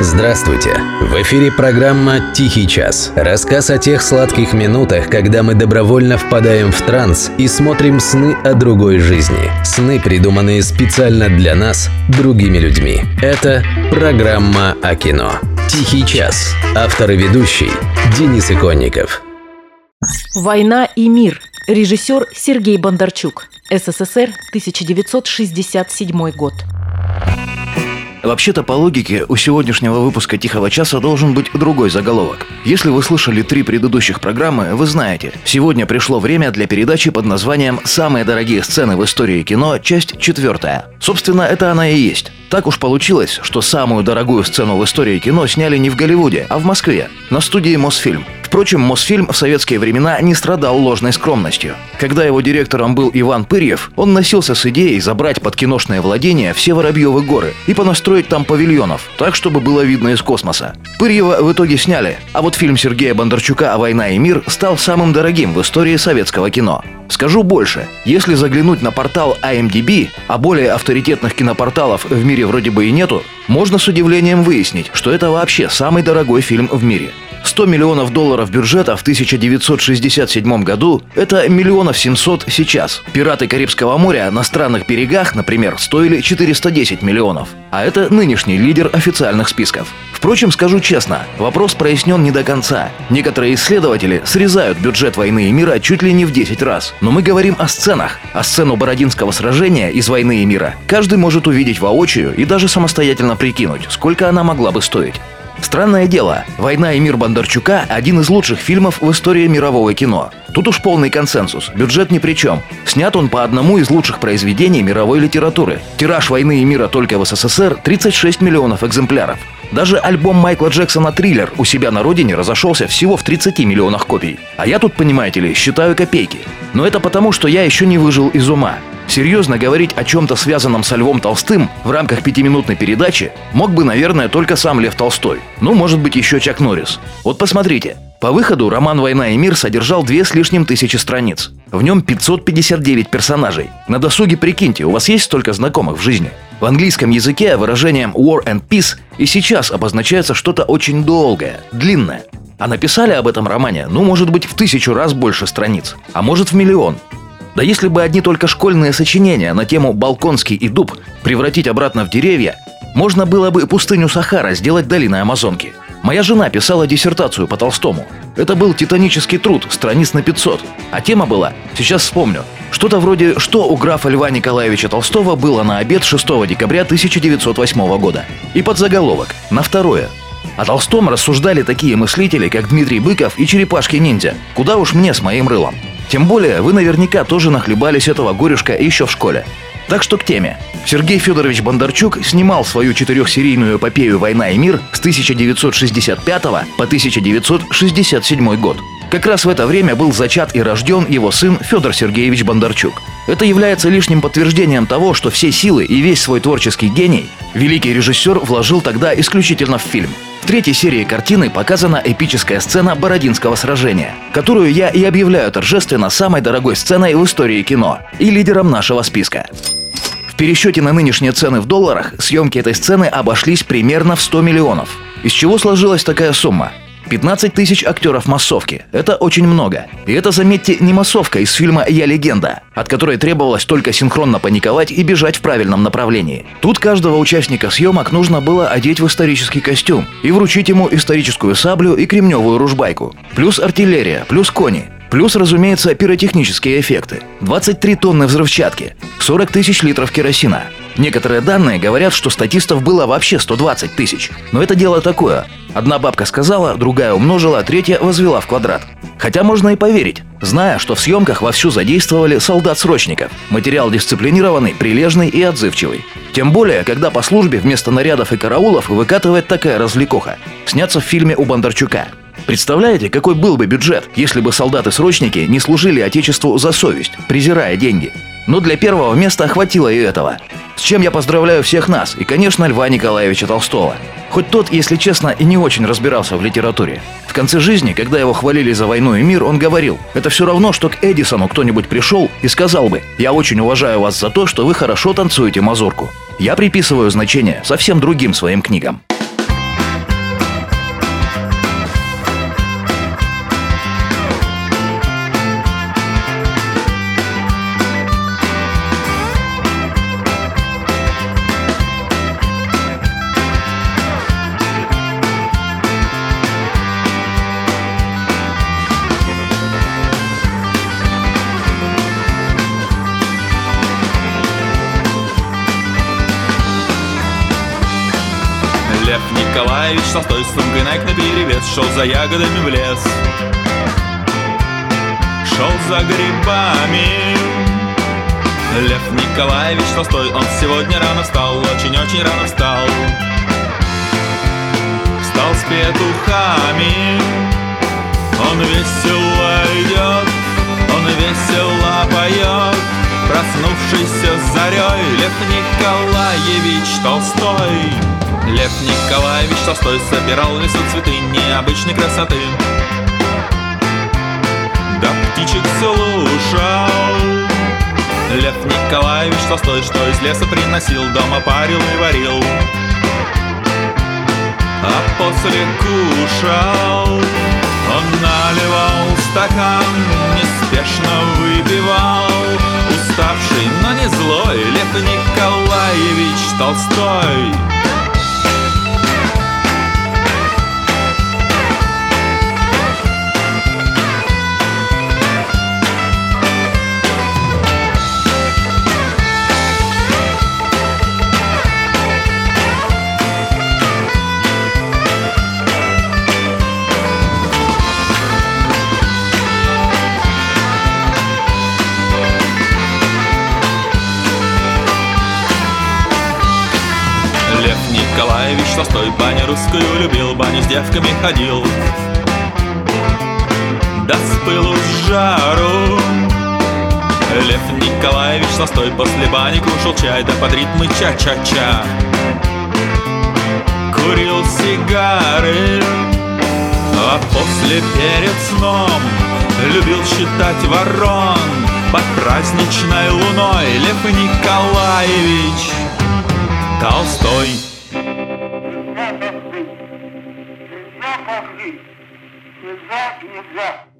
Здравствуйте! В эфире программа «Тихий час». Рассказ о тех сладких минутах, когда мы добровольно впадаем в транс и смотрим сны о другой жизни. Сны, придуманные специально для нас, другими людьми. Это программа о кино. «Тихий час». Автор и ведущий Денис Иконников. «Война и мир». Режиссер Сергей Бондарчук. СССР, 1967 год. Вообще-то, по логике, у сегодняшнего выпуска «Тихого часа» должен быть другой заголовок. Если вы слышали три предыдущих программы, вы знаете, сегодня пришло время для передачи под названием «Самые дорогие сцены в истории кино. Часть четвертая». Собственно, это она и есть. Так уж получилось, что самую дорогую сцену в истории кино сняли не в Голливуде, а в Москве, на студии Мосфильм. Впрочем, Мосфильм в советские времена не страдал ложной скромностью. Когда его директором был Иван Пырьев, он носился с идеей забрать под киношное владение все Воробьевы горы и понастроить там павильонов, так, чтобы было видно из космоса. Пырьева в итоге сняли, а вот фильм Сергея Бондарчука «Война и мир» стал самым дорогим в истории советского кино. Скажу больше, если заглянуть на портал IMDb, а более авторитетных кинопорталов в мире вроде бы и нету, можно с удивлением выяснить, что это вообще самый дорогой фильм в мире. 100 миллионов долларов бюджета в 1967 году – это миллионов 700 сейчас. «Пираты Карибского моря» на странных берегах, например, стоили 410 миллионов. А это нынешний лидер официальных списков. Впрочем, скажу честно, вопрос прояснен не до конца. Некоторые исследователи срезают бюджет «Войны и мира» чуть ли не в 10 раз. Но мы говорим о сценах. А сцену Бородинского сражения из «Войны и мира» каждый может увидеть воочию и даже самостоятельно прикинуть, сколько она могла бы стоить. Странное дело, «Война и мир» Бондарчука – один из лучших фильмов в истории мирового кино. Тут уж полный консенсус, бюджет ни при чем. Снят он по одному из лучших произведений мировой литературы. Тираж «Войны и мира» только в СССР – 36 миллионов экземпляров. Даже альбом Майкла Джексона «Триллер» у себя на родине разошелся всего в 30 миллионах копий. А я тут, понимаете ли, считаю копейки. Но это потому, что я еще не выжил из ума. Серьезно говорить о чем-то связанном со Львом Толстым в рамках пятиминутной передачи мог бы, наверное, только сам Лев Толстой. Ну, может быть, еще Чак Норрис. Вот посмотрите. По выходу роман «Война и мир» содержал две с лишним тысячи страниц. В нем 559 персонажей. На досуге прикиньте, у вас есть столько знакомых в жизни. В английском языке выражением «war and peace» и сейчас обозначается что-то очень долгое, длинное. А написали об этом романе, ну, может быть, в тысячу раз больше страниц, а может в миллион. Да если бы одни только школьные сочинения на тему «Балконский и дуб» превратить обратно в деревья, можно было бы пустыню Сахара сделать долиной Амазонки. Моя жена писала диссертацию по Толстому. Это был титанический труд, страниц на 500. А тема была, сейчас вспомню, что-то вроде «Что у графа Льва Николаевича Толстого было на обед 6 декабря 1908 года?» И подзаголовок «На второе». О Толстом рассуждали такие мыслители, как Дмитрий Быков и Черепашки-ниндзя. Куда уж мне с моим рылом. Тем более, вы наверняка тоже нахлебались этого горюшка еще в школе. Так что к теме. Сергей Федорович Бондарчук снимал свою четырехсерийную эпопею «Война и мир» с 1965 по 1967 год. Как раз в это время был зачат и рожден его сын Федор Сергеевич Бондарчук. Это является лишним подтверждением того, что все силы и весь свой творческий гений великий режиссер вложил тогда исключительно в фильм – в третьей серии картины показана эпическая сцена Бородинского сражения, которую я и объявляю торжественно самой дорогой сценой в истории кино и лидером нашего списка. В пересчете на нынешние цены в долларах съемки этой сцены обошлись примерно в 100 миллионов. Из чего сложилась такая сумма? 15 тысяч актеров массовки. Это очень много. И это, заметьте, не массовка из фильма «Я легенда», от которой требовалось только синхронно паниковать и бежать в правильном направлении. Тут каждого участника съемок нужно было одеть в исторический костюм и вручить ему историческую саблю и кремневую ружбайку. Плюс артиллерия, плюс кони. Плюс, разумеется, пиротехнические эффекты. 23 тонны взрывчатки, 40 тысяч литров керосина. Некоторые данные говорят, что статистов было вообще 120 тысяч. Но это дело такое. Одна бабка сказала, другая умножила, третья возвела в квадрат. Хотя можно и поверить, зная, что в съемках вовсю задействовали солдат-срочников. Материал дисциплинированный, прилежный и отзывчивый. Тем более, когда по службе вместо нарядов и караулов выкатывает такая развлекоха. Сняться в фильме у Бондарчука. Представляете, какой был бы бюджет, если бы солдаты-срочники не служили Отечеству за совесть, презирая деньги? Но для первого места хватило и этого. С чем я поздравляю всех нас, и, конечно, Льва Николаевича Толстого. Хоть тот, если честно, и не очень разбирался в литературе. В конце жизни, когда его хвалили за войну и мир, он говорил, это все равно, что к Эдисону кто-нибудь пришел и сказал бы, я очень уважаю вас за то, что вы хорошо танцуете мазурку. Я приписываю значение совсем другим своим книгам. Лев Николаевич Толстой с сумкой Найк наперевес Шел за ягодами в лес. Шел за грибами. Лев Николаевич Толстой Он сегодня рано встал, очень-очень рано встал. Встал с петухами. Он весело идет Он весело поет. Проснувшийся зарей Лев Николаевич Толстой Лев Николаевич Толстой собирал в лесу цветы необычной красоты. Да птичек слушал. Лев Николаевич Толстой, что из леса приносил, дома парил и варил. А после кушал. Он наливал стакан, неспешно выпивал. Уставший, но не злой Лев Николаевич Толстой Николаевич Толстой баню русскую любил, баню с девками ходил. Да с пылу с жару. Лев Николаевич Толстой после бани кушал чай, да под ритмы ча-ча-ча. Курил сигары, а после перед сном Любил считать ворон под праздничной луной. Лев Николаевич Толстой Нельзя пошли. Нельзя, нельзя.